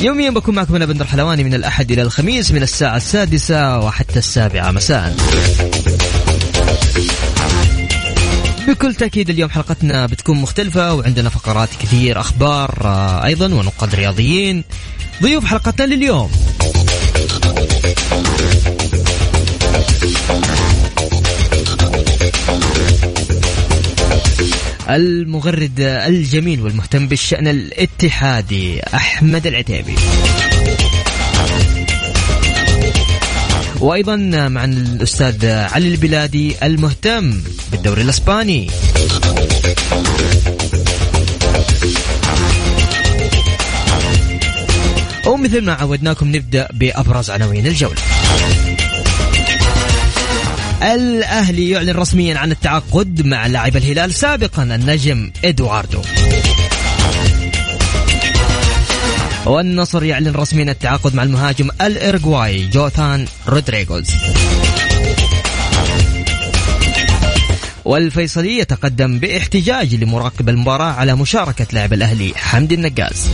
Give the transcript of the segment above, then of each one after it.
يوميا بكون معكم أنا بندر حلواني من الأحد إلى الخميس من الساعة السادسة وحتى السابعة مساء. بكل تأكيد اليوم حلقتنا بتكون مختلفة وعندنا فقرات كثير أخبار آه، أيضا ونقاد رياضيين. ضيوف حلقتنا لليوم. المغرد الجميل والمهتم بالشأن الاتحادي أحمد العتيبي. وأيضا معنا الأستاذ علي البلادي المهتم بالدوري الإسباني. ومثل ما عودناكم نبدأ بأبرز عناوين الجولة. الأهلي يعلن رسميا عن التعاقد مع لاعب الهلال سابقا النجم إدواردو. والنصر يعلن رسميا التعاقد مع المهاجم الاوروجواي جوناثان رودريغيز. والفيصلي يتقدم باحتجاج لمراقب المباراة على مشاركة لاعب الأهلي حمدي النقاز.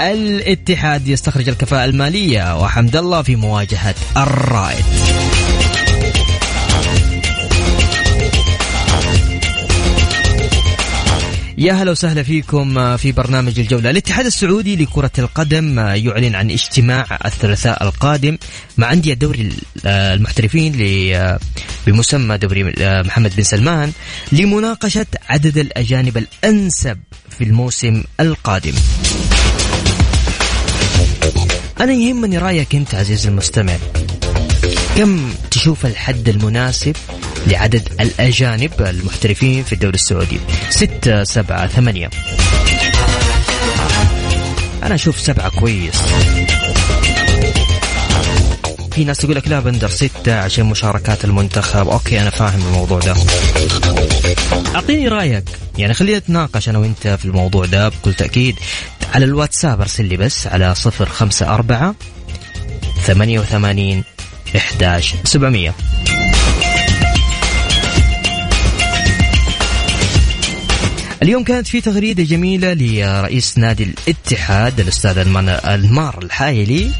الاتحاد يستخرج الكفاءة المالية وحمد الله في مواجهة الرائد. يا هلا وسهلا فيكم في برنامج الجولة. الاتحاد السعودي لكرة القدم يعلن عن اجتماع الثلاثاء القادم مع أندية دوري المحترفين بمسمى دوري محمد بن سلمان لمناقشة عدد الأجانب الأنسب في الموسم القادم. أنا يهمني رأيك أنت عزيزي المستمع. كم تشوف الحد المناسب لعدد الأجانب المحترفين في الدوري السعودي؟ ستة سبعة ثمانية. أنا أشوف سبعة كويس. في ناس تقول لك لا بندر ستة عشان مشاركات المنتخب. أوكي أنا فاهم الموضوع ده. أعطيني رأيك. يعني خلينا نتناقش أنا وأنت في الموضوع ده بكل تأكيد. على الواتساب أرسل لي بس على صفر خمسة أربعة ثمانية وثمانين إحداش سبعمية. اليوم كانت في تغريدة جميلة لرئيس نادي الاتحاد الأستاذ ألمار الحايلي.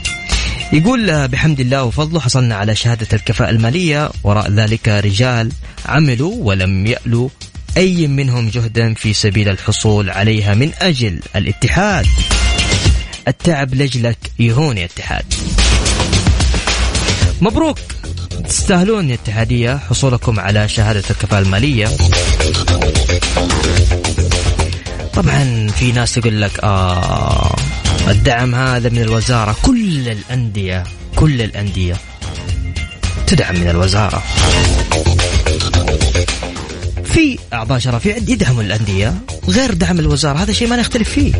يقول بحمد الله وفضله حصلنا على شهادة الكفاءة المالية. وراء ذلك رجال عملوا ولم يألوا أي منهم جهدا في سبيل الحصول عليها من أجل الاتحاد. التعب لجلك يهون يا اتحاد. مبروك. تستاهلون يا اتحادية. حصولكم على شهادة الكفاءة المالية. طبعا في ناس يقول لك آه الدعم هذا من الوزارة. كل الأندية كل الأندية تدعم من الوزارة. في أعضاء شرفيه يدعموا الانديه غير دعم الوزارة هذا شيء ما نختلف فيه.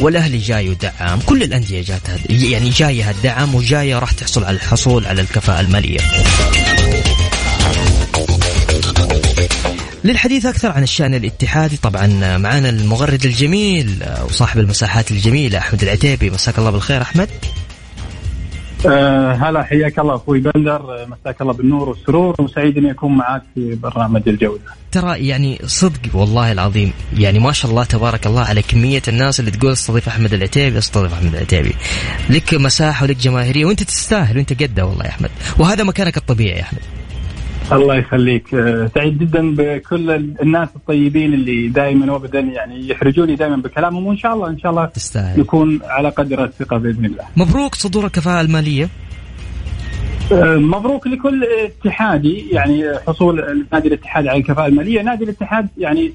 والأهلي جاي يدعم كل الأندية جات يعني جاية الدعم وجاية راح تحصل على الحصول على الكفاءة المالية. للحديث أكثر عن الشأن الاتحادي طبعا معنا المغرد الجميل وصاحب المساحات الجميلة أحمد العتيبي مساك الله بالخير أحمد. أه هلا حياك الله أخوي بندر مساك الله بالنور والسرور وسعيد إني أكون معاك في برنامج الجولة. ترى يعني صدق والله العظيم يعني ما شاء الله تبارك الله على كمية الناس اللي تقول استضيف أحمد العتيبي استضيف أحمد العتيبي. لك مساحة ولك جماهيرية وأنت تستاهل وأنت قدة والله يا أحمد وهذا مكانك الطبيعي يا أحمد. الله يخليك. آه، سعيد جدا بكل الناس الطيبين اللي دائما وابدا يعني يحرجوني دائما بكلامهم وإن شاء الله إن شاء الله تستاهل. يكون على قدر الثقة بإذن الله. مبروك صدور الكفاءة المالية آه، مبروك لكل اتحادي يعني حصول نادي الاتحاد على الكفاءة المالية، نادي الاتحاد يعني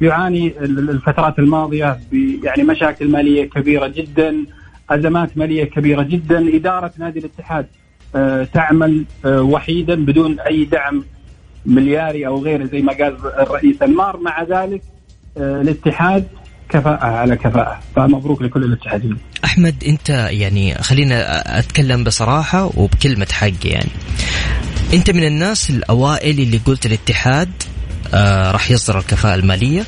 يعاني ال- الفترات الماضية ب- يعني مشاكل مالية كبيرة جدا، أزمات مالية كبيرة جدا، إدارة نادي الاتحاد تعمل آه، وحيدا بدون أي دعم ملياري أو غيره زي ما قال الرئيس أنمار، مع ذلك آه، الاتحاد كفاءة على كفاءة، فمبروك لكل الاتحادين. أحمد أنت يعني خلينا أتكلم بصراحة وبكلمة حق يعني. أنت من الناس الأوائل اللي قلت الاتحاد آه راح يصدر الكفاءة المالية.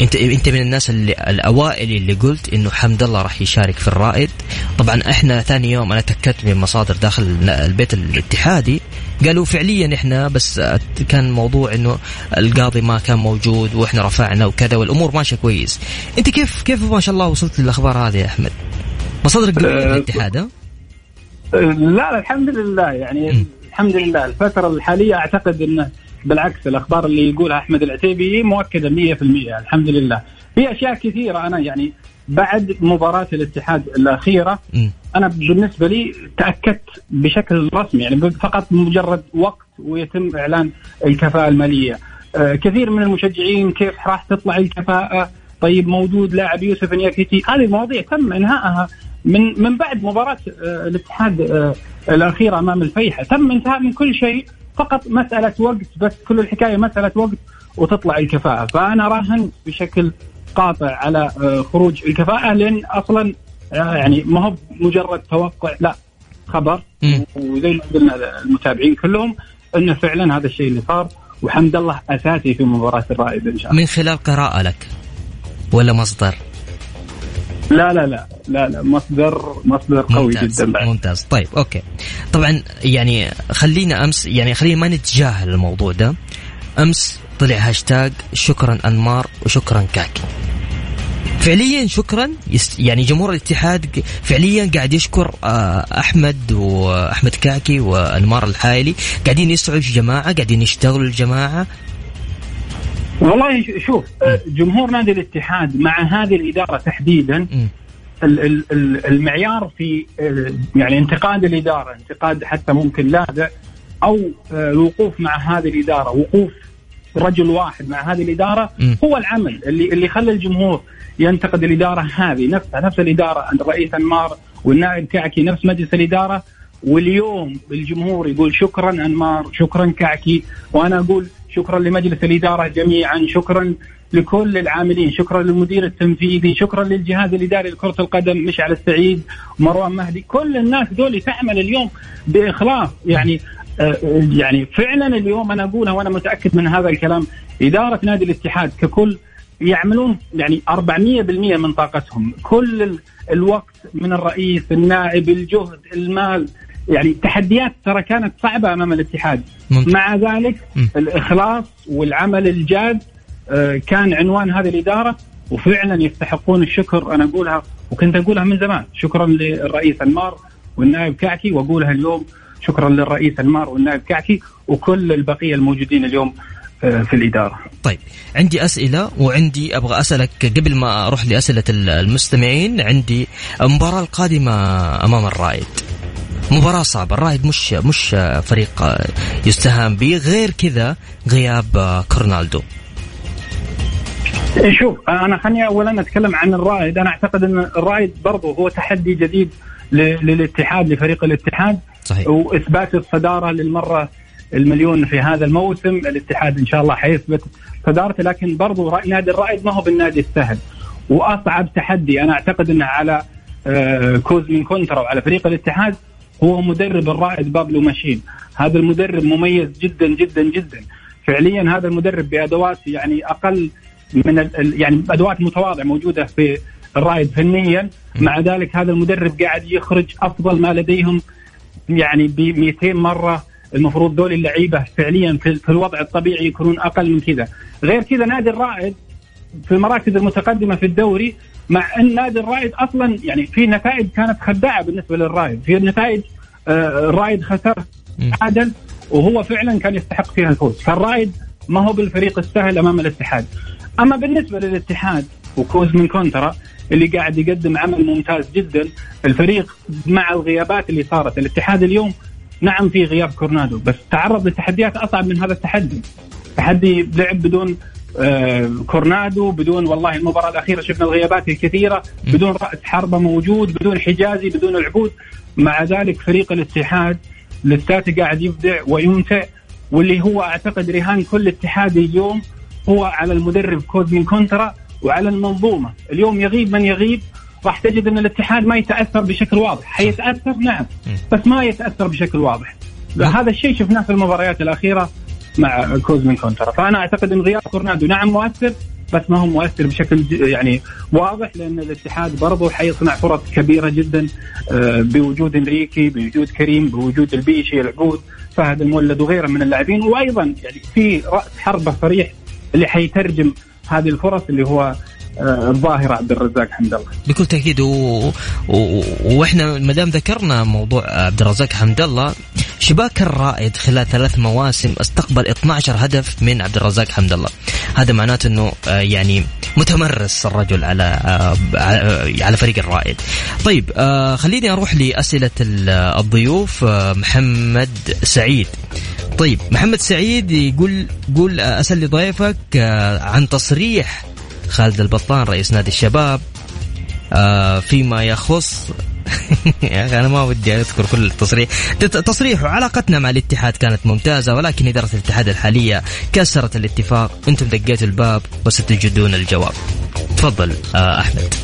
انت انت من الناس اللي الأوائل اللي قلت إنه حمد الله راح يشارك في الرائد. طبعا إحنا ثاني يوم أنا تأكدت من مصادر داخل البيت الاتحادي. قالوا فعليا إحنا بس كان موضوع إنه القاضي ما كان موجود وإحنا رفعنا وكذا والأمور ماشية كويس. أنت كيف كيف ما شاء الله وصلت للأخبار هذه يا أحمد؟ مصادرك قوية أه، الاتحاد ها؟ لا الحمد لله. يعني. الحمد لله. الفترة الحالية أعتقد أنه بالعكس الأخبار اللي يقولها أحمد العتيبي مؤكدة 100% الحمد لله. في أشياء كثيرة أنا يعني بعد مباراة الاتحاد الأخيرة مم. أنا بالنسبة لي تأكدت بشكل رسمي يعني فقط مجرد وقت ويتم إعلان الكفاءة المالية. آه، كثير من المشجعين كيف راح تطلع الكفاءة؟ طيب موجود لاعب يوسف نياكيتي هذه المواضيع تم إنهائها من من بعد مباراة آه، الاتحاد آه، الأخيرة أمام الفيحة. تم انتهاء من كل شيء فقط مسألة وقت بس كل الحكاية مسألة وقت وتطلع الكفاءة. فأنا راهن بشكل قاطع على آه، خروج الكفاءة لأن أصلا آه، يعني ما هو مجرد توقع لا خبر. وزي ما قلنا المتابعين كلهم انه فعلا هذا الشيء اللي صار وحمد الله أساسي في مباراة الرائد إن شاء الله. من خلال قراءة لك ولا مصدر؟ لا لا لا لا لا مصدر مصدر قوي ممتاز جدا بعد. ممتاز. طيب أوكي. طبعا يعني خلينا أمس يعني خلينا ما نتجاهل الموضوع ده. أمس طلع هاشتاج شكرا أنمار وشكرا كعكي. فعليا شكرا يعني جمهور الاتحاد فعليا قاعد يشكر آه، أحمد واحمد كعكي وأنمار الحائلي. قاعدين يسعوا الجماعه قاعدين يشتغلوا الجماعه والله شوف آه، جمهور نادي الاتحاد مع هذه الإدارة تحديدا المعيار في آه، يعني انتقاد الإدارة انتقاد حتى ممكن لاذع أو آه، الوقوف مع هذه الإدارة وقوف رجل واحد مع هذه الإدارة. هو العمل اللي اللي خلى الجمهور ينتقد الإدارة هذه. نفسها نفس الإدارة عند الرئيس أنمار والنائب كعكي نفس مجلس الإدارة. واليوم الجمهور يقول شكرا أنمار شكرا كعكي. وأنا أقول شكرا لمجلس الإدارة جميعا شكرا لكل العاملين شكرا للمدير التنفيذي شكرا للجهاز الإداري لكرة القدم مشعل السعيد مروان مهدي كل الناس دول تعمل اليوم بإخلاص. يعني آه، يعني فعلا اليوم أنا اقولها وأنا متأكد من هذا الكلام إدارة نادي الاتحاد ككل يعملون يعني 400% من طاقتهم. كل ال- الوقت من الرئيس النائب الجهد المال يعني تحديات ترى كانت صعبة أمام الاتحاد ممتاز. مع ذلك مم. الإخلاص والعمل الجاد آه، كان عنوان هذه الإدارة وفعلا يستحقون الشكر أنا أقولها وكنت أقولها من زمان شكرا للرئيس انمار والنائب كعكي وأقولها اليوم شكرا للرئيس انمار والنائب كعكي وكل البقية الموجودين اليوم آه، في الإدارة. طيب عندي أسئلة وعندي أبغى أسألك قبل ما أروح لأسئلة ال- المستمعين عندي المباراة القادمة أمام الرائد مباراة صعبة. الرائد مش مش فريق يستهان به. غير كذا غياب كورنالدو. شوف أنا خليني اولا أتكلم عن الرائد. أنا أعتقد أن الرائد برضه هو تحدي جديد للاتحاد لفريق الاتحاد. صحيح. وإثبات الصدارة للمرة المليون في هذا الموسم. الاتحاد إن شاء الله حيثبت صدارته لكن برضو نادي الرائد ما هو بالنادي السهل. وأصعب تحدي أنا أعتقد أنه على آه، كوزمين كونترا وعلى فريق الاتحاد هو مدرب الرائد بابلو ماشين. هذا المدرب مميز جدا جدا جدا. فعليا هذا المدرب بأدوات يعني أقل من ال- يعني ادوات متواضعة موجودة في الرائد فنيا. مع ذلك هذا المدرب قاعد يخرج أفضل ما لديهم يعني ب 200 مرة. المفروض دول اللعيبة فعليا في في الوضع الطبيعي يكونون أقل من كذا، غير كذا نادي الرائد في المراكز المتقدمة في الدوري مع أن نادي الرائد أصلا يعني في نتائج كانت خداعة بالنسبة للرائد، في نتائج آه، الرائد خسر. عادل وهو فعلا كان يستحق فيها الفوز. فالرائد ما هو بالفريق السهل أمام الاتحاد. أما بالنسبة للاتحاد وكوز من كونترا اللي قاعد يقدم عمل ممتاز جدا الفريق مع الغيابات اللي صارت. الاتحاد اليوم نعم في غياب كورنادو بس تعرض لتحديات أصعب من هذا التحدي. تحدي لعب بدون كورنادو بدون والله المباراة الأخيرة شفنا الغيابات الكثيرة بدون رأس حربة موجود بدون حجازي بدون العبود. مع ذلك فريق الاتحاد لساته قاعد يبدع ويمتع واللي هو أعتقد رهان كل اتحادي اليوم هو على المدرب كوزمين كونترا وعلى المنظومة. اليوم يغيب من يغيب راح تجد إن الاتحاد ما يتأثر بشكل واضح. حيتأثر نعم بس ما يتأثر بشكل واضح. هذا الشيء شفناه في المباريات الأخيرة. مع كوزمين كونترا فأنا أعتقد إن غياب كورونادو نعم مؤثر بس ما هو مؤثر بشكل يعني واضح لأن الاتحاد برضه حيصنع فرص كبيرة جدا آه، بوجود إنريكي بوجود كريم بوجود البيشي العبود فهد المولد وغيره من اللاعبين. وأيضا يعني في رأس حربة صريح اللي حيترجم هذه الفرص اللي هو آه، الظاهره عبد الرزاق حمد الله. بكل تأكيد و... و... وإحنا ما دام ذكرنا موضوع عبد الرزاق حمد الله شباك الرائد خلال ثلاث مواسم استقبل 12 هدف من عبد الرزاق حمد الله. هذا معناته إنه آه، يعني متمرس الرجل على آه، على فريق الرائد. طيب خليني أروح لأسئلة الضيوف محمد سعيد. طيب محمد سعيد يقول قول أسأل لضيفك عن تصريح خالد البطان رئيس نادي الشباب. آه فيما يخص يا أخي أنا ما ودي أذكر كل التصريح. تصريحه علاقتنا مع الاتحاد كانت ممتازة ولكن إدارة الاتحاد الحالية كسرت الاتفاق. أنتم دقيتوا الباب وستجدون الجواب. تفضل آه أحمد.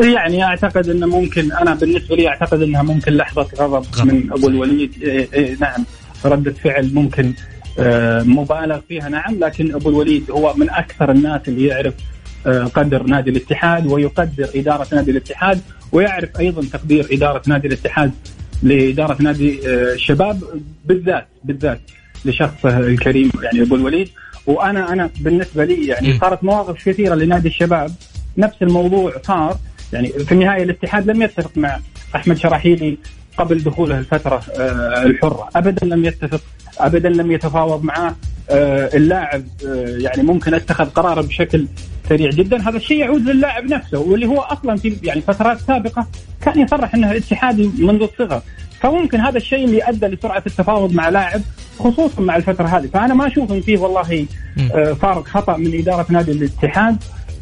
يعني أعتقد إنه ممكن أنا بالنسبة لي أعتقد إنها ممكن لحظة غضب, غضب. من أبو الوليد. إيه إيه نعم. رده فعل ممكن آه مبالغ فيها نعم. لكن أبو الوليد هو من أكثر الناس اللي يعرف قدر نادي الاتحاد ويقدر إدارة نادي الاتحاد ويعرف أيضا تقدير إدارة نادي الاتحاد لإدارة نادي آه، الشباب بالذات بالذات لشخصه الكريم يعني أبو الوليد. وأنا أنا بالنسبة لي يعني صارت مواقف كثيرة لنادي الشباب. نفس الموضوع صار يعني في النهاية الاتحاد لم يتفق مع أحمد شراحيلي قبل دخوله الفترة آه، الحرة. أبدا لم يتفق. أبدا لم يتفاوض معه اللاعب يعني ممكن أتخذ قراره بشكل سريع جدا. هذا الشيء يعود للاعب نفسه واللي هو أصلا في يعني فترات سابقة كان يصرح إنه اتحادي منذ الصغر. فممكن هذا الشيء اللي أدى لسرعة التفاوض مع لاعب خصوصا مع الفترة هذه. فأنا ما أشوف إن فيه والله آه، فارق خطأ من إدارة نادي الاتحاد.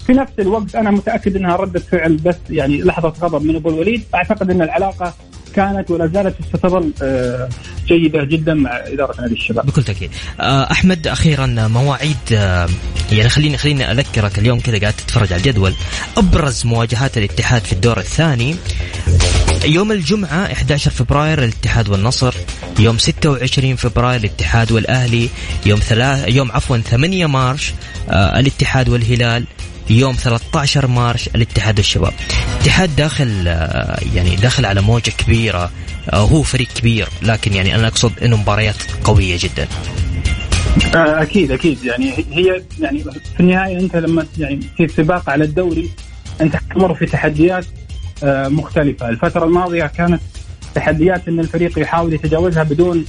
في نفس الوقت أنا متأكد إنها ردة فعل بس يعني لحظة غضب من أبو الوليد. أعتقد إن العلاقة كانت ولا زالت ستظل آه، جيدة جدا مع إدارة نادي الشباب. بكل تأكيد. آه، أحمد أخيرا مواعيد آه، يعني خليني خليني أذكرك اليوم كذا قاعد تتفرج على الجدول. أبرز مواجهات الاتحاد في الدور الثاني. يوم الجمعة 11 فبراير الاتحاد والنصر. يوم 26 فبراير الاتحاد والأهلي. يوم ثلاث يوم عفوا 8 مارش الاتحاد والهلال. يوم 13 مارش الاتحاد والشباب. الاتحاد داخل آه، يعني داخل على موجة كبيرة آه، هو فريق كبير لكن يعني أنا أقصد أنه مباريات قوية جدا. آه، أكيد أكيد. يعني هي يعني في النهاية أنت لما يعني في سباق على الدوري أنت تمر في تحديات مختلفة، الفترة الماضية كانت تحديات إن الفريق يحاول يتجاوزها بدون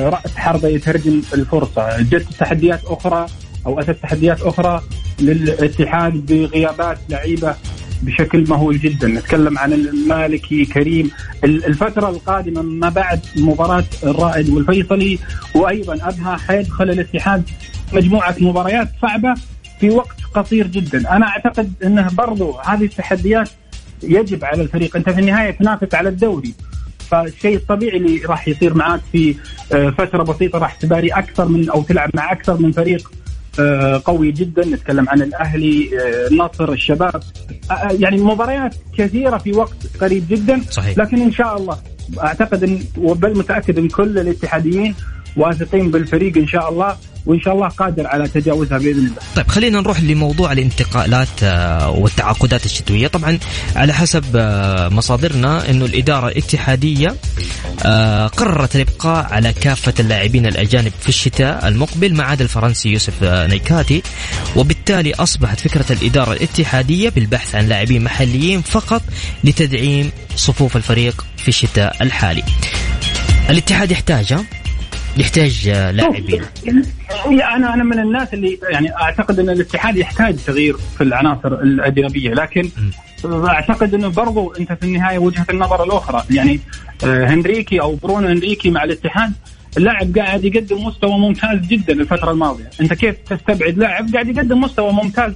رأس حربة يترجم الفرصة، جت تحديات أخرى أو أتت تحديات أخرى للاتحاد بغيابات لعيبة بشكل مهول جدا. نتكلم عن المالكي كريم. الفترة القادمة ما بعد مباراة الرائد والفيصلي وأيضا أبها حيدخل الاتحاد مجموعة مباريات صعبة في وقت قصير جدا. أنا أعتقد أنه برضو هذه التحديات يجب على الفريق. أنت في النهاية تنافس على الدوري فالشيء الطبيعي اللي راح يصير معاك في آه، فترة بسيطة راح تباري أكثر من أو تلعب مع أكثر من فريق قوي جدا نتكلم عن الأهلي آه، النصر الشباب آه، يعني مباريات كثيرة في وقت قريب جدا صحيح. لكن إن شاء الله أعتقد إن وبل متاكد إن كل الاتحاديين واثقين بالفريق إن شاء الله وإن شاء الله قادر على تجاوزها بإذن الله. طيب خلينا نروح لموضوع الانتقالات آه، والتعاقدات الشتوية، طبعا على حسب آه، مصادرنا إنه الإدارة الاتحادية آه، قررت الإبقاء على كافة اللاعبين الأجانب في الشتاء المقبل ما عدا الفرنسي يوسف نيكاتي، وبالتالي أصبحت فكرة الإدارة الاتحادية بالبحث عن لاعبين محليين فقط لتدعيم صفوف الفريق في الشتاء الحالي. الاتحاد يحتاج يحتاج لاعبين. أنا أنا من الناس اللي يعني أعتقد أن الاتحاد يحتاج تغيير في العناصر الاجنبيه لكن أعتقد أنه برضو أنت في النهاية وجهة النظر الأخرى. يعني آه، هنريكي أو برونو هنريكي مع الاتحاد اللاعب قاعد يقدم مستوى ممتاز جدا الفترة الماضية، أنت كيف تستبعد لاعب قاعد يقدم مستوى ممتاز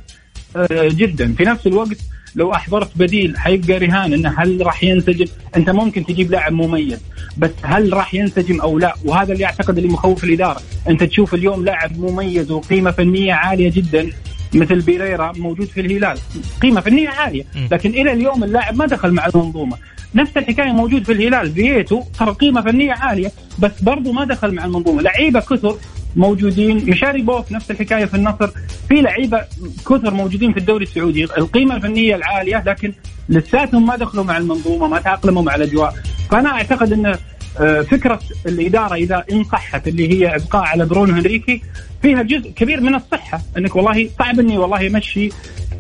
آه، جدا، في نفس الوقت لو أحضرت بديل حيبقى رهان إنه هل راح ينسجم؟ أنت ممكن تجيب لاعب مميز، بس هل راح ينسجم أو لا؟ وهذا اللي أعتقد اللي مخوف الإدارة، أنت تشوف اليوم لاعب مميز وقيمة فنية عالية جدا مثل بيريرا موجود في الهلال. قيمة فنية عالية. لكن إلى اليوم اللاعب ما دخل مع المنظومة. نفس الحكاية موجود في الهلال. فييتو ترى قيمة فنية عالية بس برضه ما دخل مع المنظومة. لعيبة كثر موجودين. مشاري بوف نفس الحكاية في النصر. في لعيبة كثر موجودين في الدوري السعودي. القيمة الفنية العالية لكن لساتهم ما دخلوا مع المنظومة ما تأقلموا مع الأجواء. فانا أعتقد أن آه، فكرة الإدارة إذا انصحت اللي هي إبقاء على برونو هنريكي فيها جزء كبير من الصحة أنك والله صعب إني والله أمشي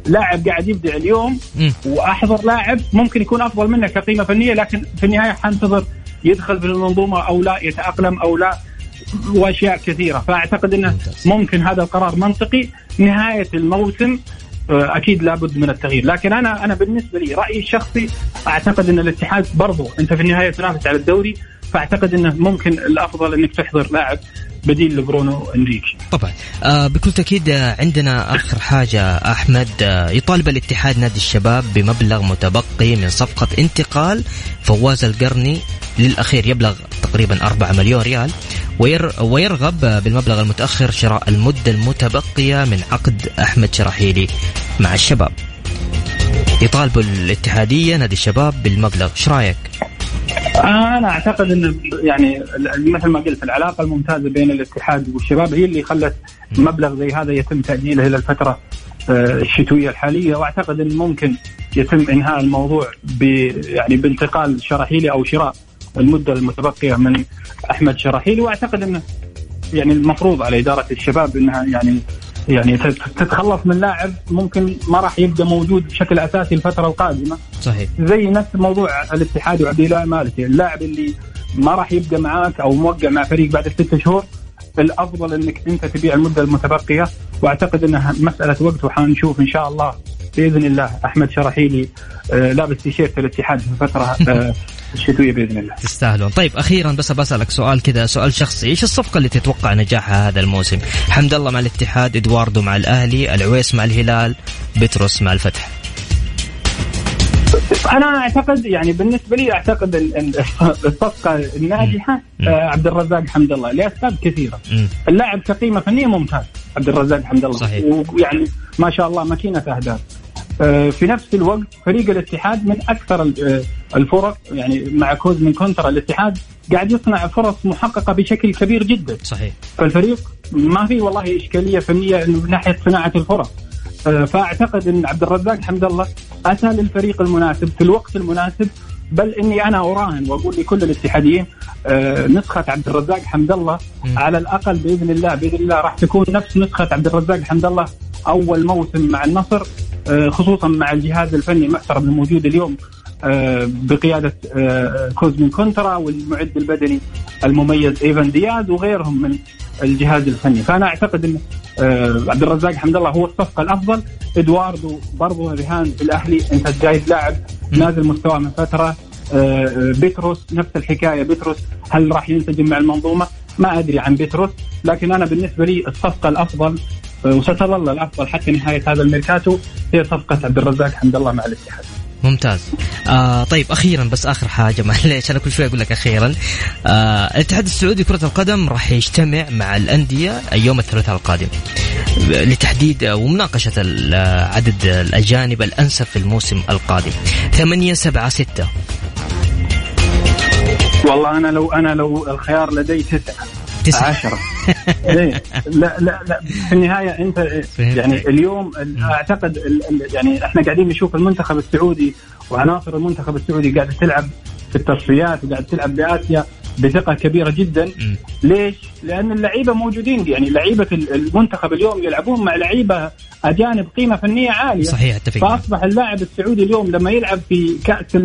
لاعب قاعد يبدع اليوم وأحضر لاعب ممكن يكون أفضل منه كقيمة فنية لكن في النهاية حنتظر يدخل في المنظومة أو لا يتأقلم أو لا وأشياء كثيرة. فأعتقد أنه ممكن هذا القرار منطقي. نهاية الموسم أكيد لابد من التغيير. لكن أنا أنا بالنسبة لي رأيي الشخصي أعتقد إن الاتحاد برضو أنت في النهاية تنافس على الدوري فأعتقد إنه ممكن الأفضل إنك تحضر لاعب بديل لبرونو إنريكي. طبعا. آه بكل تأكيد آه، عندنا آخر حاجة أحمد آه يطالب الاتحاد نادي الشباب بمبلغ متبقي من صفقة انتقال فواز القرني للأخير يبلغ تقريبا 4 مليون ريال. ويرغب بالمبلغ المتأخر شراء المدة المتبقية من عقد أحمد شراحيلي مع الشباب يطالب الاتحادية نادي الشباب بالمبلغ إيش رأيك؟ أنا أعتقد إن يعني مثل ما قلت العلاقة الممتازة بين الاتحاد والشباب هي اللي خلت مبلغ زي هذا يتم تأجيله إلى الفترة آه، الشتوية الحالية وأعتقد إن ممكن يتم إنهاء الموضوع ب يعني بانتقال شراحيلي أو شراء المدة المتبقية من أحمد شراحيلي وأعتقد إنه يعني المفروض على إدارة الشباب إنها يعني يعني تتخلص من لاعب ممكن ما راح يبقى موجود بشكل أساسي الفترة القادمة. صحيح. زي نفس موضوع الاتحاد وعبد الله مالكي اللاعب اللي ما راح يبقى معاك أو موقع مع فريق بعد ست شهور الأفضل إنك أنت تبيع المدة المتبقية وأعتقد إنها مسألة وقت وحنشوف إن شاء الله بإذن الله أحمد شرحيلي آه، لابس تيشيرت الاتحاد في الفترة آه، الشتوية بإذن الله. تستاهلون، طيب أخيرا بس بسألك سؤال كذا سؤال شخصي، إيش الصفقة اللي تتوقع نجاحها هذا الموسم؟ حمد الله مع الاتحاد، إدواردو مع الأهلي، العويس مع الهلال، بتروس مع الفتح. أنا أعتقد يعني بالنسبة لي أعتقد الصفقة الناجحة آه، عبد الرزاق حمد الله. لأسباب كثيرة. اللاعب كقيمه فنيه ممتاز عبد الرزاق حمد الله. صحيح. ويعني ما شاء الله ماكينة أهداف. آه، في نفس الوقت فريق الاتحاد من أكثر آه، الفرق يعني مع كوزمين كونترا الاتحاد قاعد يصنع فرص محققة بشكل كبير جدا. صحيح. فالفريق ما في والله إشكالية فنية من ناحية صناعة الفرص فأعتقد إن عبد الرزاق حمد الله أتى للفريق المناسب في الوقت المناسب بل إني أنا أراهن وأقول لكل الاتحاديين آه، نسخة عبد الرزاق حمد الله على الأقل بإذن الله بإذن الله راح تكون نفس نسخة عبد الرزاق حمد الله أول موسم مع النصر آه، خصوصا مع الجهاز الفني المحترم الموجود اليوم بقيادة كوزمين كونترا والمعد البدني المميز إيفان دياز وغيرهم من الجهاز الفني. فأنا أعتقد إن آه، عبد الرزاق حمد الله هو الصفقة الأفضل. إدواردو برضو رهان في الأهلي. أنت جايب لاعب نازل مستواه من فترة. آه، بيتروس نفس الحكاية. بيتروس هل راح ينسجم مع المنظومة؟ ما أدري عن بيتروس لكن أنا بالنسبة لي الصفقة الأفضل آه، وستظل الأفضل حتى نهاية هذا الميركاتو هي صفقة عبد الرزاق حمد الله مع الاتحاد. ممتاز. آه طيب أخيرا بس آخر حاجة معليش أنا كل شوي أقول لك أخيرا. آه الاتحاد السعودي كرة القدم راح يجتمع مع الأندية يوم الثلاثاء القادم لتحديد ومناقشة عدد الأجانب الأنسب في الموسم القادم. 8 7 6 والله أنا لو أنا لو الخيار لدي تسعة. تسعة. عشرة. إيه لا لا لا في النهاية أنت يعني اليوم أعتقد يعني إحنا قاعدين نشوف المنتخب السعودي وعناصر المنتخب السعودي قاعدة تلعب في التصفيات وقاعدة تلعب بآسيا. بثقة كبيرة جدا. م. ليش؟ لأن اللعيبة موجودين. يعني لعيبة المنتخب اليوم يلعبون مع لعيبة أجانب قيمة فنية عالية. صحيح أتفق فأصبح اللاعب السعودي اليوم لما يلعب في كأس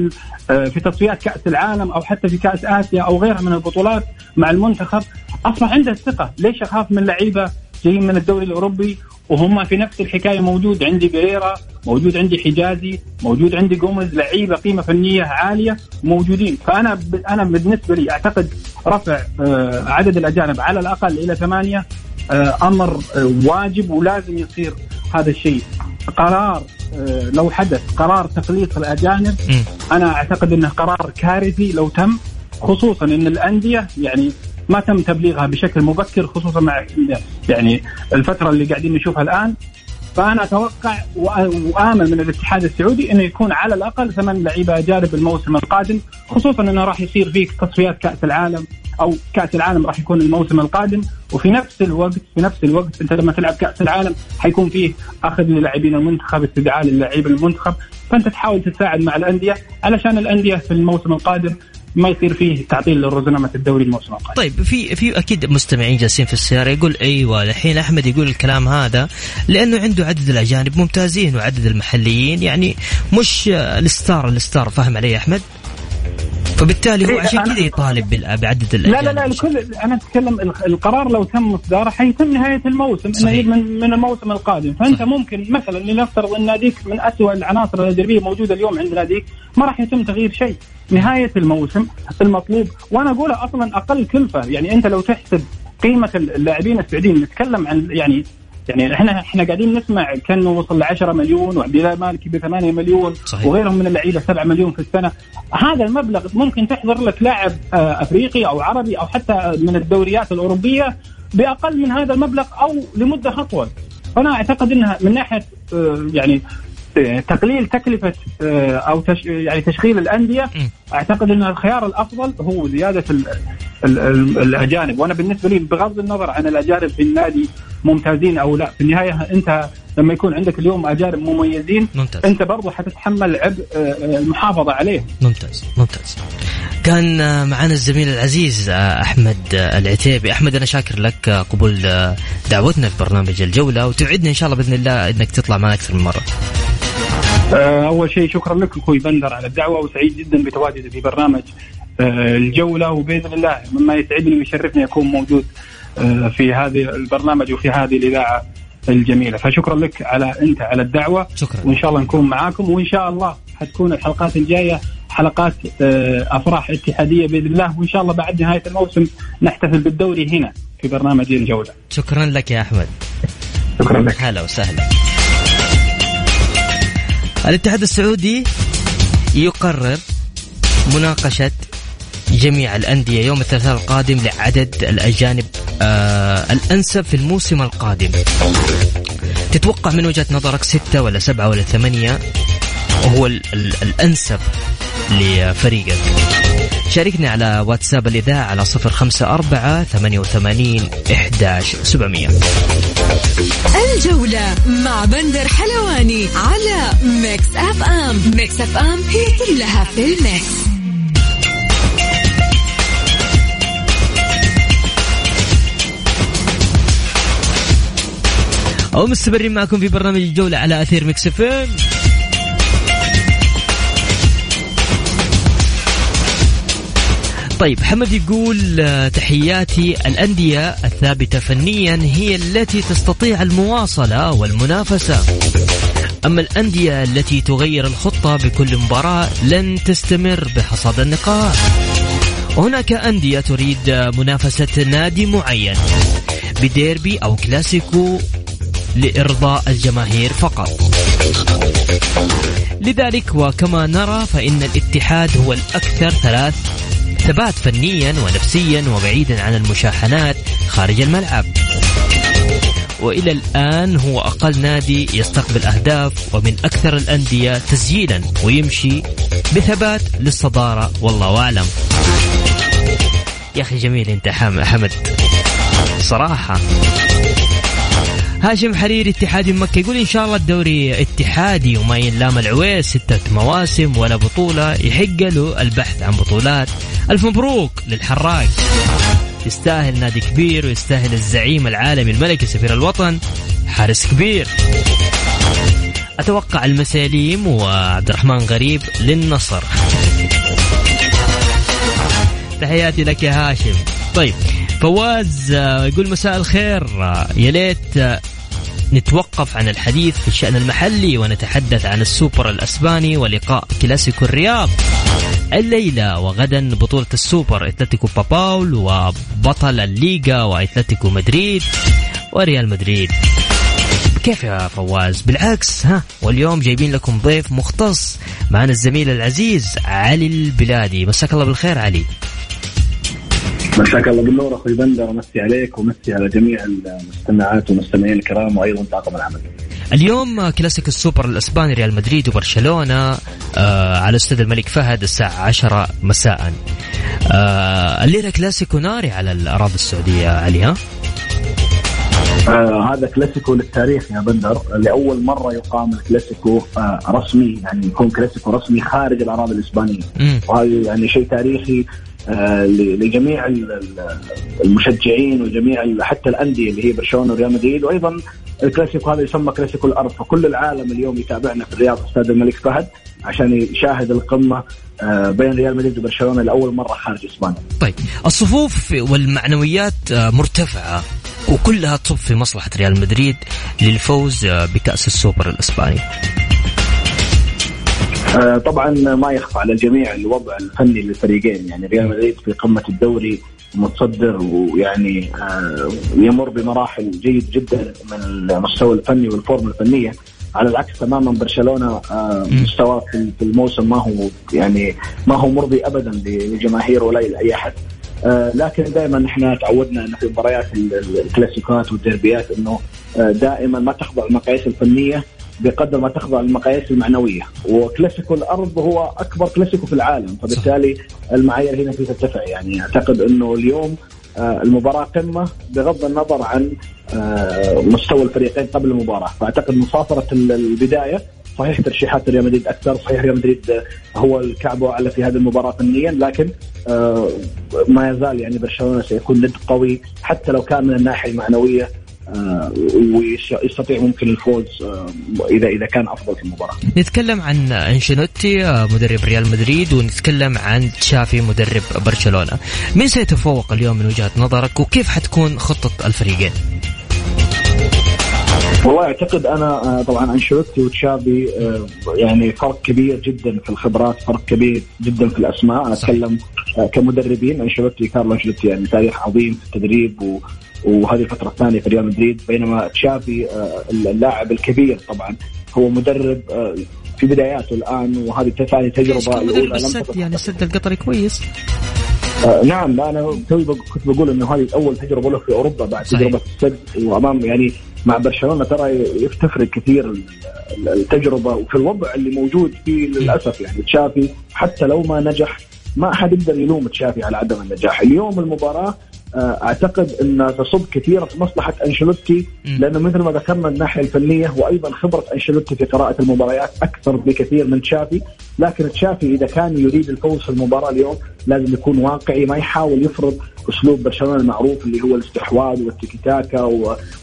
آه، في تصفيات كأس العالم أو حتى في كأس آسيا أو غيرها من البطولات مع المنتخب أصبح عنده الثقة. ليش أخاف من لعيبة جايين من الدوري الأوروبي وهم في نفس الحكاية موجود عندي جريرا موجود عندي حجازي موجود عندي جوميز لعيبة قيمة فنية عالية موجودين. فأنا أنا بالنسبة لي أعتقد رفع آه، عدد الأجانب على الأقل إلى ثمانية آه، أمر آه، واجب ولازم يصير هذا الشيء. قرار لو حدث قرار تقليص الأجانب أنا أعتقد إنه قرار كارثي لو تم خصوصا إن الأندية يعني ما تم تبليغها بشكل مبكر خصوصا مع يعني الفترة اللي قاعدين نشوفها الآن. فأنا أتوقع وآمل من الاتحاد السعودي إنه يكون على الأقل ثمان لعيبة اجانب الموسم القادم خصوصا إنه راح يصير فيه تصفيات كأس العالم أو كأس العالم راح يكون الموسم القادم. وفي نفس الوقت في نفس الوقت أنت لما تلعب كأس العالم حيكون فيه أخذ للاعبين المنتخب استدعاء للاعبين المنتخب. فأنت تحاول تساعد مع الأندية علشان الأندية في الموسم القادم ما يصير فيه تعطيل للرزنامة الدوري الموسم القادم. طيب في في أكيد مستمعين جالسين في السيارة يقول أيوه الحين أحمد يقول الكلام هذا لأنه عنده عدد الأجانب ممتازين وعدد المحليين يعني مش الستار الستار فاهم علي أحمد؟ فبالتالي هو إيه، عشان كذا يطالب بعدد لا لا لا الكل أنا أتكلم القرار لو تم اصداره حيتم نهاية الموسم صحيح. من من الموسم القادم. فأنت صحيح. ممكن مثلا لنفترض أن ناديك من اسوء العناصر التدريبيه موجودة اليوم عند ناديك ما راح يتم تغيير شيء. نهاية الموسم المطلوب. وأنا اقولها أصلا أقل كلفة. يعني أنت لو تحسب قيمة اللاعبين السعوديين نتكلم عن يعني يعني إحنا إحنا قاعدين نسمع كأنه وصل ل 10 مليون وعبد الله مالكي ب 8 مليون صحيح. وغيرهم من اللعيبه 7 مليون في السنة هذا المبلغ ممكن تحضر لك لاعب آه، أفريقي أو عربي أو حتى من الدوريات الأوروبية بأقل من هذا المبلغ أو لمدة أطول فأنا أعتقد إنها من ناحية آه، يعني تقليل تكلفة آه، أو تش يعني تشغيل الأندية أعتقد إن الخيار الأفضل هو زيادة ال ال ال الأجانب. وأنا بالنسبة لي بغض النظر عن الأجانب في النادي ممتازين أو لا في النهاية أنت لما يكون عندك اليوم اجانب مميزين ممتاز. أنت برضو حتتحمل عبء آه، آه، المحافظة عليهم ممتاز ممتاز. كان معنا الزميل العزيز أحمد العتيبي. أحمد أنا شاكر لك قبول دعوتنا في برنامج الجولة وتوعدنا إن شاء الله بإذن الله إنك تطلع معنا أكثر من مرة. آه، أول شيء شكرا لك أخوي بندر على الدعوة وسعيد جدا بتواجدي في برنامج آه، الجولة وبإذن الله مما يسعدني ويشرفني أكون موجود آه، في هذه البرنامج وفي هذه الإذاعة. الجميلة. فشكرا لك على أنت على الدعوة. شكرا. وإن شاء الله نكون معاكم. وإن شاء الله حتكون الحلقات الجاية حلقات أفراح اتحادية بإذن الله. وإن شاء الله بعد نهاية الموسم نحتفل بالدوري هنا في برنامج الجوله شكرا لك يا أحمد. شكرا لك. هلا وسهلا. الاتحاد السعودي يقرر مناقشة جميع الأندية يوم الثلاثاء القادم لعدد الأجانب آه الأنسب في الموسم القادم. تتوقع من وجهة نظرك ستة ولا سبعة ولا ثمانية وهو ال ال الأنسب لفريقك؟ شاركنا على واتساب الإذاعة على صفر خمسة أربعة ثمانية وثمانين إحداش سبعمية. الجولة مع بندر حلواني على ميكس أف أم. ميكس أف أم هي كلها في ال mix. أو مستمرين معكم في برنامج الجولة على أثير ميكس إف إم. طيب حمد يقول آه، تحياتي الأندية الثابتة فنيا هي التي تستطيع المواصلة والمنافسة. أما الأندية التي تغير الخطة بكل مباراة لن تستمر بحصاد النقاط وهناك أندية تريد منافسة نادي معين بديربي أو كلاسيكو لإرضاء الجماهير فقط. لذلك وكما نرى فإن الاتحاد هو الأكثر ثلاث ثبات فنيا ونفسيا وبعيدا عن المشاحنات خارج الملعب. وإلى الآن هو أقل نادي يستقبل أهداف ومن أكثر الأندية تسجيلا ويمشي بثبات للصدارة والله أعلم. يا أخي جميل أنت حمد. صراحة. هاشم حريري اتحادي مكة يقول إن شاء الله الدوري اتحادي وما ينلام العويس ستة مواسم ولا بطولة يحق له البحث عن بطولات. ألف مبروك للحراق يستاهل نادي كبير ويستاهل الزعيم العالمي الملكي سفير الوطن حارس كبير. أتوقع المساليم وعبد الرحمن غريب للنصر. تحياتي لك يا هاشم. طيب فواز آه، يقول مساء الخير. آه، يا ليت آه، نتوقف عن الحديث في الشأن المحلي ونتحدث عن السوبر الأسباني ولقاء كلاسيكو الرياض. الليلة وغدا بطولة السوبر أتلتيك بلباو وبطل الليغا وأتلتيكو مدريد وريال مدريد. كيف يا فواز؟ بالعكس ها واليوم جايبين لكم ضيف مختص معنا الزميل العزيز علي البلادي. مساك الله بالخير علي. مساك الله بالنور أخوي بندر امسي عليك ومسي على جميع المستمعات والمستمعين الكرام وأيضا طاقم العمل. اليوم كلاسيك السوبر الإسباني ريال مدريد وبرشلونة آه على استاد الملك فهد الساعة 10 مساء. آه الليلة كلاسيكو ناري على الأراضي السعودية علي ها؟ آه هذا كلاسيكو للتاريخ يا بندر لأول مرة يقام الكلاسيكو آه رسمي يعني يكون كلاسيكو رسمي خارج الأراضي الإسبانية وهذا يعني شيء تاريخي لجميع المشجعين وجميع حتى الأندية اللي هي برشلونة وريال مدريد وأيضا الكلاسيكو هذا يسمى كلاسيكو الأرض فكل العالم اليوم يتابعنا في الرياض استاد الملك فهد عشان يشاهد القمة آه، بين ريال مدريد وبرشلونة لأول مرة خارج إسبانيا. طيب الصفوف والمعنويات آه، مرتفعة وكلها تصب في مصلحة ريال مدريد للفوز بكأس السوبر الإسباني آه، طبعا ما يخفى على الجميع الوضع الفني للفريقين. يعني ريال مدريد في قمة الدوري متصدر ويعني آه، يمر بمراحل جيد جدا من المستوى الفني والفورمة الفنية. على العكس تماما برشلونة آه، مستواه في الموسم ما هو يعني ما هو مرضي ابدا لجماهير ولا لاي أحد. آه، لكن دائما إحنا تعودنا انه في مباريات الكلاسيكات والديربيات إنه آه، دائما ما تخضع المقاييس الفنية. بقدر ما تخضع المقاييس المعنوية. وكلاسيكو الأرض هو أكبر كلاسيكو في العالم فبالتالي المعايير هنا في ترتفع. يعني أعتقد أنه اليوم آه، المباراة قمة بغض النظر عن مستوى الفريقين قبل المباراة. فأعتقد مصافره البداية صحيح ترشيحات ريال مدريد أكثر صحيح ريال مدريد هو الكعب واعلى في هذه المباراة فنيا لكن آه، ما يزال يعني برشلونة سيكون ند قوي حتى لو كان من الناحية المعنوية. آه، ويستطيع ممكن الفوز آه، اذا إذا كان أفضل في المباراة. نتكلم عن أنشيلوتي مدرب ريال مدريد ونتكلم عن تشافي مدرب برشلونة. مين سيتفوق اليوم من وجهة نظرك وكيف حتكون خطة الفريقين؟ والله أعتقد أنا آه، طبعا أنشيلوتي وتشافي آه، يعني فرق كبير جدا في الخبرات فرق كبير جدا في الأسماء أنا أتكلم آه، كمدربين أنشيلوتي كارلو أنشيلوتي يعني تاريخ عظيم في التدريب و وهذه الفترة الثانية في ريال مدريد بينما تشافي اللاعب الكبير طبعا هو مدرب في بداياته الآن وهذه ثاني تجربة الاولى لم يعني السد القطري كويس. آه نعم لا أنا كنت بقول إنه هذه أول تجربة له في أوروبا بعد صحيح. تجربة السد وأمام يعني مع برشلونة ترى يفتفرق كثير التجربة وفي الوضع اللي موجود فيه للأسف يعني تشافي حتى لو ما نجح ما حد يقدر يلوم تشافي على عدم النجاح. اليوم المباراة آه، أعتقد انها تصب كثيرا في مصلحة أنشيلوتي لأنه مثل ما ذكرنا الناحية الفنية وأيضا خبرة أنشيلوتي في قراءة المباريات أكثر بكثير من تشافي. لكن تشافي إذا كان يريد الفوز في المباراة اليوم لازم يكون واقعي ما يحاول يفرض أسلوب برشلونة المعروف اللي هو الاستحواذ والتيكي تاكا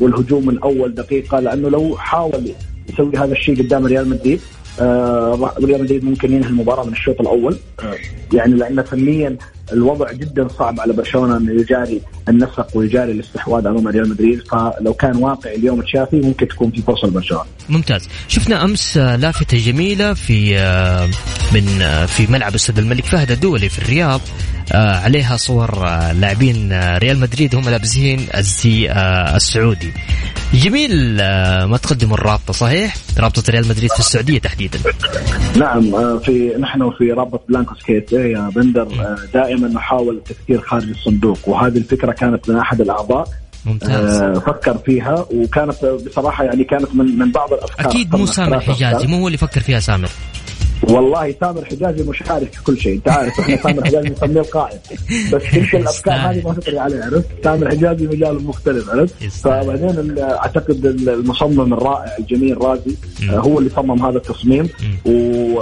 والهجوم من أول دقيقة لأنه لو حاول يسوي هذا الشيء قدام ريال مدريد آه ريال مدريد ممكن ينهي المباراة من الشوط الأول. آه. يعني لأن فنيا الوضع جدا صعب على برشلونة إنه يجاري النسق ويجاري الاستحواذ أمام ريال مدريد. فلو كان واقعي اليوم تشافي ممكن تكون في فرصة لبرشلونة. ممتاز، شفنا أمس لافتة جميلة في آه، من آه، في ملعب أستاد الملك فهد الدولي في الرياض. عليها صور لاعبين ريال مدريد هم لابسين الزي السعودي. جميل ما تقدموا الرابطة صحيح؟ رابطة ريال مدريد في السعودية تحديدا. نعم في نحن في رابطة بلانكو سكيت يا بندر دائما نحاول التفكير خارج الصندوق وهذه الفكرة كانت من أحد الأعضاء ممتاز آه فكر فيها وكانت بصراحة يعني كانت من من بعض الأفكار أكيد مو سامر حجازي مو هو اللي فكر فيها سامر والله سامر حجازي مشارك في كل شيء. انت عارف إحنا سامر حجازي نسميه القائد. بس تلك الأفكار هذه ما تطري عليها عرفت؟ سامر حجازي مجال مختلف عرفت؟ فبعدين أعتقد المصمم الرائع الجميل رازي آه، هو اللي صمم هذا التصميم.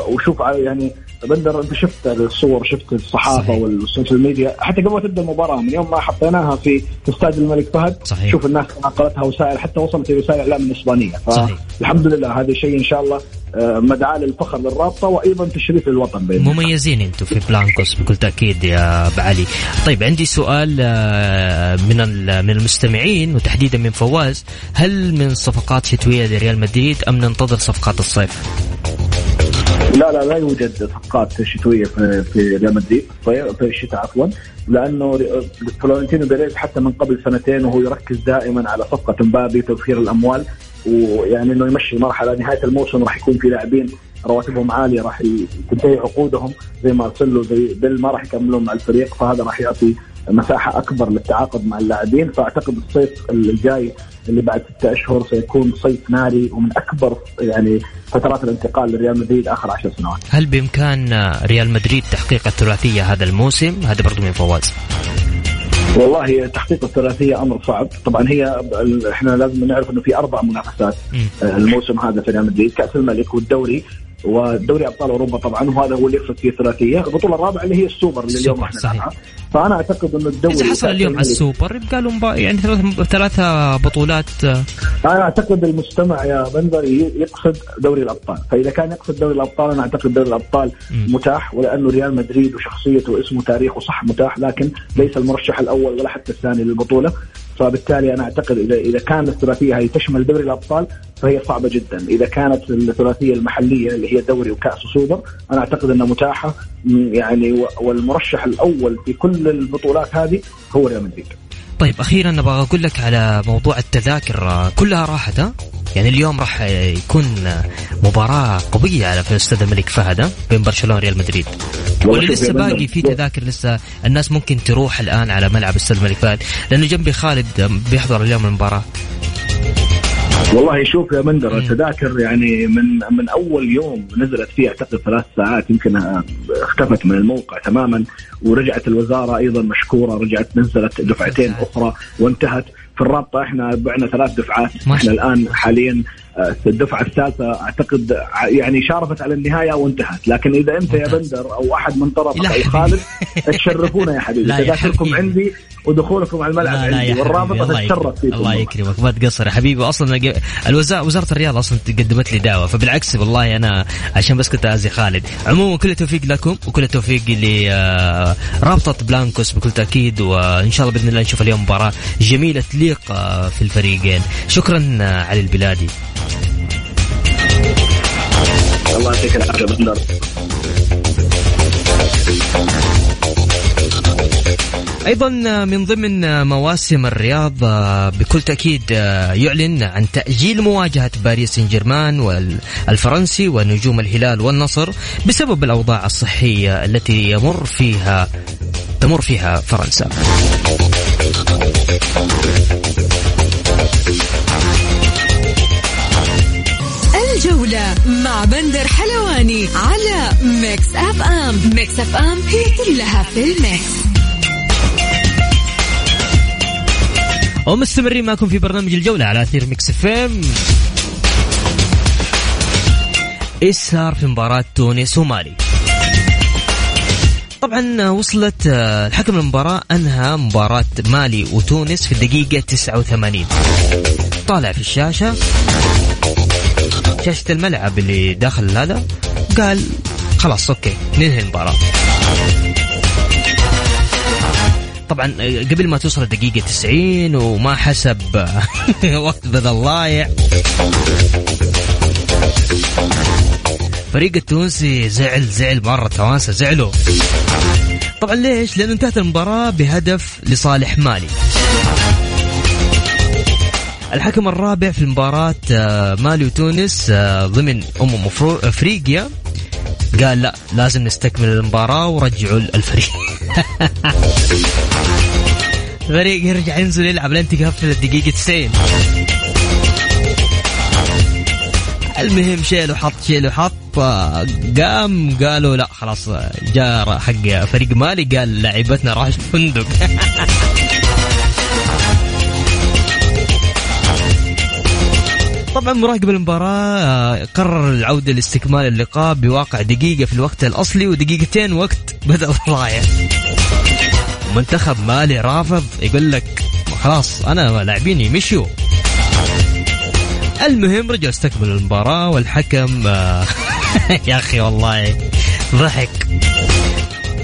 وشوف يعني بندر أنت شفت الصور شفت الصحافة صحيح. وال social media؟ حتى قبل ما تبدأ المباراة من يوم ما حطيناها في استاد الملك فهد صحيح. شوف الناس نقلتها وسائل حتى وصلت إلى وسائل الاعلام الاسبانيه. فالحمد لله هذا شيء إن شاء الله آه، مدعاة للفخر للرابطة وأيضا تشريف للوطن الله. مميزين أنتم في بلانكوس بكل تأكيد يا أبو علي. طيب عندي سؤال آه، من من المستمعين وتحديدا من فواز. هل من صفقات شتوية لريال مدريد أم ننتظر صفقات الصيف؟ لا لا لا يوجد صفقات شتوية في في ريال مدريد في في الشتاء عفوا. لأنه فلورنتينو بيريز حتى من قبل سنتين وهو يركز دائما على صفقة مبابي توفير الأموال. ويعني إنه يمشي المرحلة نهاية الموسم راح يكون في لاعبين رواتبهم عالية راح تنتهي عقودهم زي مارسيلو زي بيل ما راح يكملون مع الفريق فهذا راح يعطي مساحة أكبر للتعاقد مع اللاعبين. فأعتقد الصيف الجاي اللي بعد ستة أشهر سيكون صيف ناري ومن أكبر يعني فترات الانتقال لريال مدريد آخر عشر سنوات. هل بإمكان ريال مدريد تحقيق الثلاثية هذا الموسم؟ هذا برضو من فواز والله تحقيق الثلاثية أمر صعب، طبعا هي إحنا لازم نعرف إنه في أربع منافسات. آه، الموسم هذا في ريال مدريد، كأس الملك والدوري ودوري أبطال أوروبا طبعا وهذا هو اللي يفرق فيه الثلاثيه، البطولة الرابعة اللي هي السوبر اللي اليوم إحنا صحيح. فأنا أعتقد إنه الدوري إذا حصل اليوم على السوبر يبقى له. يعني ثلاث ثلاثة بطولات أنا أعتقد المستمع يا بندر يقصد دوري الأبطال، فإذا كان يقصد دوري الأبطال أنا أعتقد دوري الأبطال مم. متاح ولأنه ريال مدريد وشخصيته واسمه تاريخه صح متاح لكن ليس المرشح الأول ولا حتى الثاني للبطولة، فبالتالي أنا أعتقد اذا إذا كان الثلاثية هي تشمل دوري الأبطال فهي صعبة جدا، إذا كانت الثلاثية المحلية اللي هي دوري وكأس وسوبر أنا أعتقد إنها متاحة يعني والمرشح الأول في كل البطولات هذه هو ريال مدريد. طيب أخيرا أبغى أقول لك على موضوع التذاكر. كلها راحت ها؟ يعني اليوم راح يكون مباراة قوية على في استاد الملك فهد؟ بين برشلونة وريال مدريد. واللي لسه باقي في تذاكر لسه الناس ممكن تروح الآن على ملعب استاد الملك فهد لأنه جنبي خالد بيحضر اليوم المباراة. والله شوف يا بندر مم. التذاكر يعني من من أول يوم نزلت فيه أعتقد ثلاث ساعات يمكن اختفت من الموقع تماما ورجعت الوزارة أيضا مشكورة رجعت نزلت دفعتين أخرى وانتهت. في الرابطة إحنا بعنا ثلاث دفعات إحنا الآن حاليا الدفعة الثالثة أعتقد يعني شارفت على النهاية وانتهت. لكن إذا أنت يا. بندر أو أحد من طرفك أو. خالد تشرفونا يا حبيبي. تذاكركم. عندي ودخولكم على الملعب لا لا عندي. والرابطة الله تتشرف فيكم. الله. يكرمك. ما تقصر يا حبيبي. أصلا الوزاره وزارة الرياضة أصلا قدمت لي دعوة. فبالعكس والله أنا عشان بس كنت اعزي خالد. عموما كل التوفيق لكم وكل التوفيق لرابطه بلانكوس بكل تأكيد. وإن شاء الله بإذن الله نشوف اليوم مباراة جميلة تليق آه، في الفريقين. شكرا آه، علي البلادي. الله يعطيك العافيه أيضا من ضمن مواسم الرياض بكل تأكيد يعلن عن تأجيل مواجهة باريس سان جيرمان والفرنسي ونجوم الهلال والنصر بسبب الأوضاع الصحية التي يمر فيها تمر فيها فرنسا. الجولة مع بندر حلواني على ميكس أف أم ميكس أف أم هي كلها في ال mix ومستمرين معكم في برنامج الجولة على أثير ميكس أف أم. إيش صار في مباراة تونس ومالي؟ طبعا وصلت آه، الحكم المباراة أنهى مباراة مالي وتونس في الدقيقة 89 طالع في الشاشة شاشة الملعب اللي داخل هذا؟ قال. خلاص okay. ننهي المباراة. طبعا قبل ما توصل الدقيقة 90 وما حسب وقت بدل ضايع فريق التونسي زعل زعل مرة توانسة زعلوا. طبعا ليش؟ لأنه انتهت المباراة بهدف لصالح مالي. الحكم الرابع في المباراة آه، مالي وتونس آه، ضمن أمم أفريقيا. قال لا لازم نستكمل المباراة ورجعوا الفريق. فريق يرجع ينزل يلعب لين تقفل الدقيقة 90 المهم شيل وحط شيل وحط آه، قام قالوا لا خلاص جاء حق فريق مالي قال لعيبتنا راح الفندق. طبعا مراقب المباراة آه، قرر العودة لاستكمال اللقاء بواقع دقيقة في الوقت الأصلي ودقيقتين وقت بدأ الضايع. منتخب مالي رافض يقول لك خلاص أنا لاعبيني مشيوا المهم رجع استكمل المباراة والحكم آه، يا أخي والله ضحك.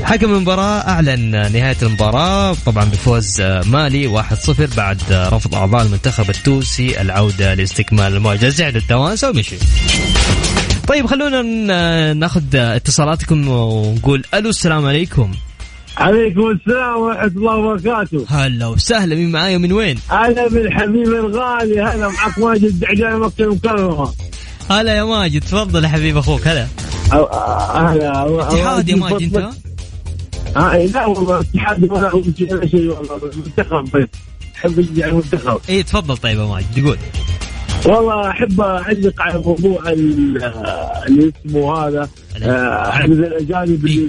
حكم المباراة أعلن نهاية المباراة. طبعا بفوز آه، مالي 1-0 بعد آه، رفض أعضاء المنتخب التونسي العودة لاستكمال المواجهة زعل التوانسة ومشي. طيب خلونا ن- ناخذ اتصالاتكم ونقول ألو السلام عليكم. عليكم السلام ورحمة الله وبركاته. هلا وسهلا مين معايا من وين؟ أنا بالحبيب الغالي هلا معك ماجد دعجان مكة المكرمة. هلا يا ماجد تفضل يا حبيب أخوك هلا. أو- هلا اتحاد يا ماجد أنت؟ آه لا والله اتحاد ولا شيء والله المنتخب بس أحب اشجع المنتخب إيه تفضل طيب يا ماجد يقول والله أحب اعلق على موضوع ال- اللي اسمه هذا آه، عدد الأجانب اللي,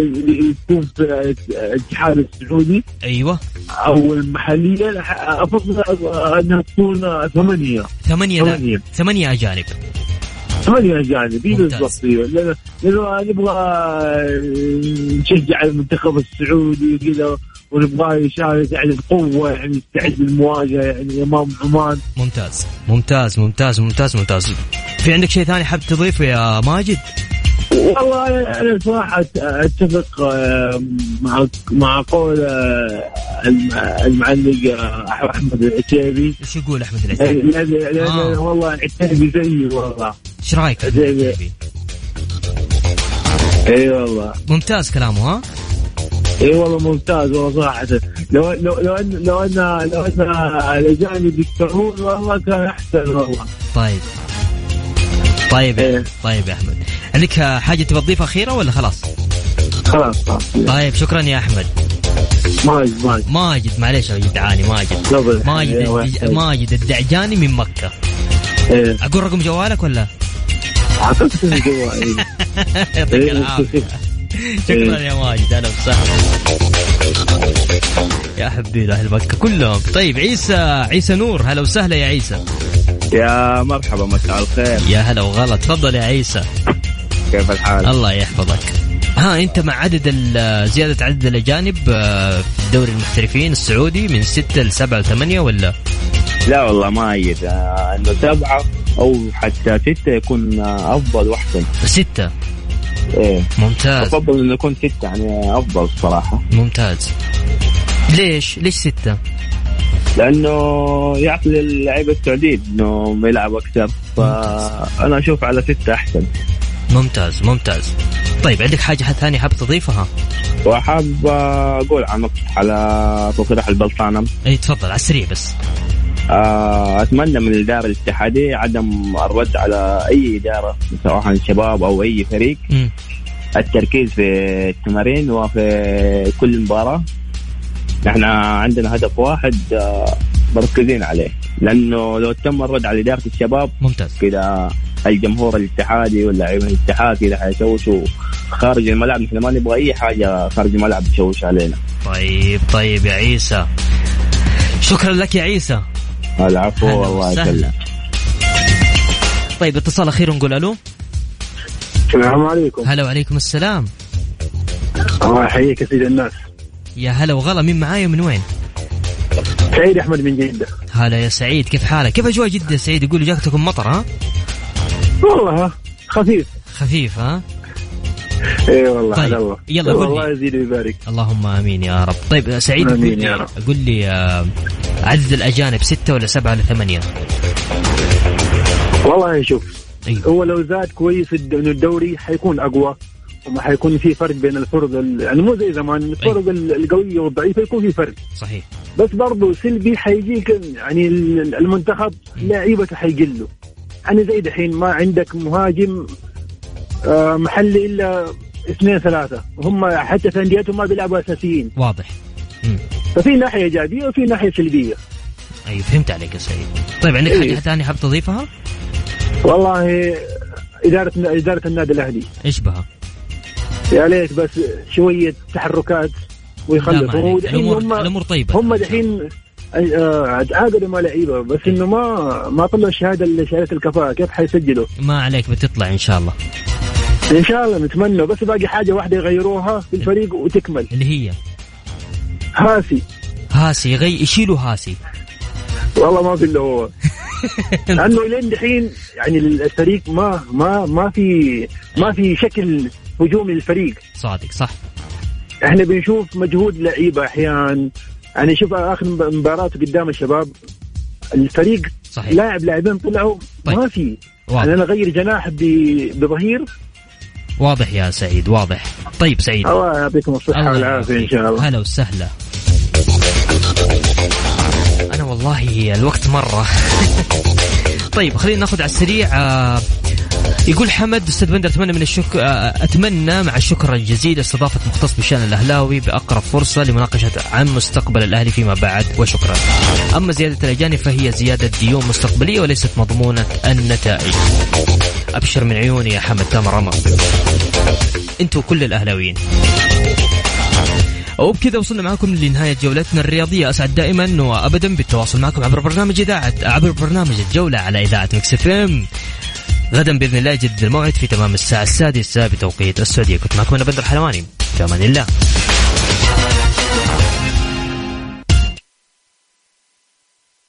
اللي- يكون في الاتحاد السعودي أيوه أو المحلية أفضل أنها تكون ثمانية ثمانية لا. ثمانية. أجانب ثمانية أجانب إيه. بالضبط إيوه. لأنه نبغى نشجع المنتخب السعودي وكذا ونبغاه يشارك يعني بقوة يعني يستعد للمواجهة يعني أمام عمان ممتاز ممتاز ممتاز ممتاز ممتاز في عندك شيء ثاني حاب تضيفه يا ماجد؟ والله أنا صراحة أتفق آه، مع مع قول آه، الم- المعلق آه، أحمد العتيبي إيش يقول أحمد العتيبي؟ لأن- آه. والله العتيبي زيي والله إيش رأيك؟ إي والله. ممتاز كلامه ها؟ إي والله ممتاز والله صراحة. لو لو لو أن لو أن لو أن الأجانب يكترون والله كان أحسن والله. طيب. طيب إيه. طيب يا أحمد. عندك حاجة تبغى تضيفها أخيرة ولا خلاص؟ خلاص طيب شكرا يا أحمد. ماجد ماجد. ماجد معليش يا جدعاني ماجد. ماجد إيه،. ماجد الدعجاني من مكة. إيه أقول رقم جوالك ولا؟ أعطيتك الجوال. يعطيك إيه. العافية. شكرا يا ماجد أهلا وسهلا. يا حبيبي أهل مكة كلهم. طيب عيسى عيسى نور هلا وسهلا يا عيسى. يا مرحبا مساء الخير. يا هلا وغلا. تفضل يا عيسى. كيف الحال؟ الله يحفظك. ها أنت مع عدد زيادة عدد الأجانب آه، في الدوري المحترفين السعودي من ستة لسبعة لثمانية ولا؟ لا والله ما أيد. آه، إنه سبعة أو حتى ستة يكون آه، أفضل واحسن. ستة. إيه. ممتاز. أفضل إنه يكون ستة يعني أفضل صراحة. ممتاز. ليش؟ ليش ستة؟ لأنه يعطي للعيبة السعوديين إنه يلعب أكثر فأنا أشوف على ستة أحسن. ممتاز ممتاز. طيب عندك حاجة ثانية حاب تضيفها؟ وحاب أقول عن على تصريح البلطانة. إي تفضل على السريع بس. أتمنى من الإدارة الاتحادية عدم الرد على أي إدارة سواء شباب أو أي فريق. التركيز في التمارين وفي كل مباراة. نحن عندنا هدف واحد آه، مركزين عليه. لأنه لو تم الرد على إدارة الشباب ممتاز. كذا الجمهور الاتحادي واللاعبين الاتحاد كذا حيشوشوا خارج الملعب. نحن ما نبغى أي حاجة خارج الملعب تشوش علينا. طيب طيب يا عيسى. شكرا لك يا عيسى. العفو هلا والله. يسلمك طيب اتصال أخير نقول ألو السلام عليكم هلا وعليكم السلام الله يحييك يا سيد الناس يا هلا وغلا مين معايا من وين؟ سعيد أحمد من جدة هلا يا سعيد كيف حالك؟ كيف أجواء جدة يا سعيد؟ يقولوا جاكتكم مطر ها؟ والله خفيف خفيف ها؟ اي والله طيب، الله يلا قول. الله يزيد ويبارك اللهم آمين يا رب طيب سعيد آمين يا رب. قول لي آه، عدد الأجانب ستة ولا سبعة ولا ثمانية؟ والله شوف أيوه هو لو زاد كويس إنه الدوري حيكون أقوى وما حيكون في فرق بين الفرق ال- يعني مو زي زمان الفرق ال- القوية والضعيفة يكون في فرق. صحيح. بس برضه سلبي حيجيك يعني ال- المنتخب لعيبته حيقلوا. يعني زي دحين ما عندك مهاجم آه، محلي إلا اثنين ثلاثة هم حتى في انديتهم ما بيلعبوا أساسيين. واضح. ففي ناحية إيجابية وفي ناحية سلبية. أيوه فهمت عليك يا سعيد. طيب عندك إيه. حاجة ثانية حاب تضيفها؟ والله إدارة إدارة النادي الأهلي. إيش بها؟ يا ليت بس شوية تحركات عليك. ودحين الأمور هم الأمور طيبة. هم دحين آه، عاقدوا مع لعيبة بس إنه ما ما طلعوا الشهادة اللي شهاده الكفاءة. كيف حيسجلوا؟ ما عليك بتطلع إن شاء الله. إن شاء الله نتمنى. بس باقي حاجة واحدة يغيروها في الفريق وتكمل. اللي هي؟ هاسي. هاسي غي يشيلوا هاسي. والله ما في إلا هو. لأنه لين دحين يعني الفريق ما ما ما في ما في شكل هجومي للفريق صادق صح. إحنا بنشوف مجهود لعيبة أحيان. يعني شوف آخر مباراة قدام الشباب. الفريق صحيح. لاعب لاعبين طلعوا طيب. ما في. يعني أنا أغير جناح بظهير. واضح يا سعيد واضح. طيب سعيد. الله يعطيكم الصحة والعافية إن. شاء الله. هلا وسهلا. والله الوقت مرة طيب خلينا ناخذ على السريع آه، يقول حمد أستاذ بندر أتمنى من الشكر أتمنى مع الشكر الجزيل استضافة مختص بشأن الأهلاوي بأقرب فرصة لمناقشة عن مستقبل الأهلي فيما بعد وشكرا. أما زيادة الأجانب فهي زيادة ديون مستقبلية وليست مضمونة النتائج. أبشر من عيوني يا حمد تامر. أنتوا كل الأهلاويين. وبكذا وصلنا معكم لنهاية جولتنا الرياضية. أسعد دائما وأبدا بالتواصل معكم عبر برنامج إذاعة عبر برنامج الجولة على إذاعة مكس إف إم. غدا بإذن الله يجدد الموعد في تمام الساعة السادسة بتوقيت السعودية. كنت معكم أنا بندر حلواني. في أمان الله.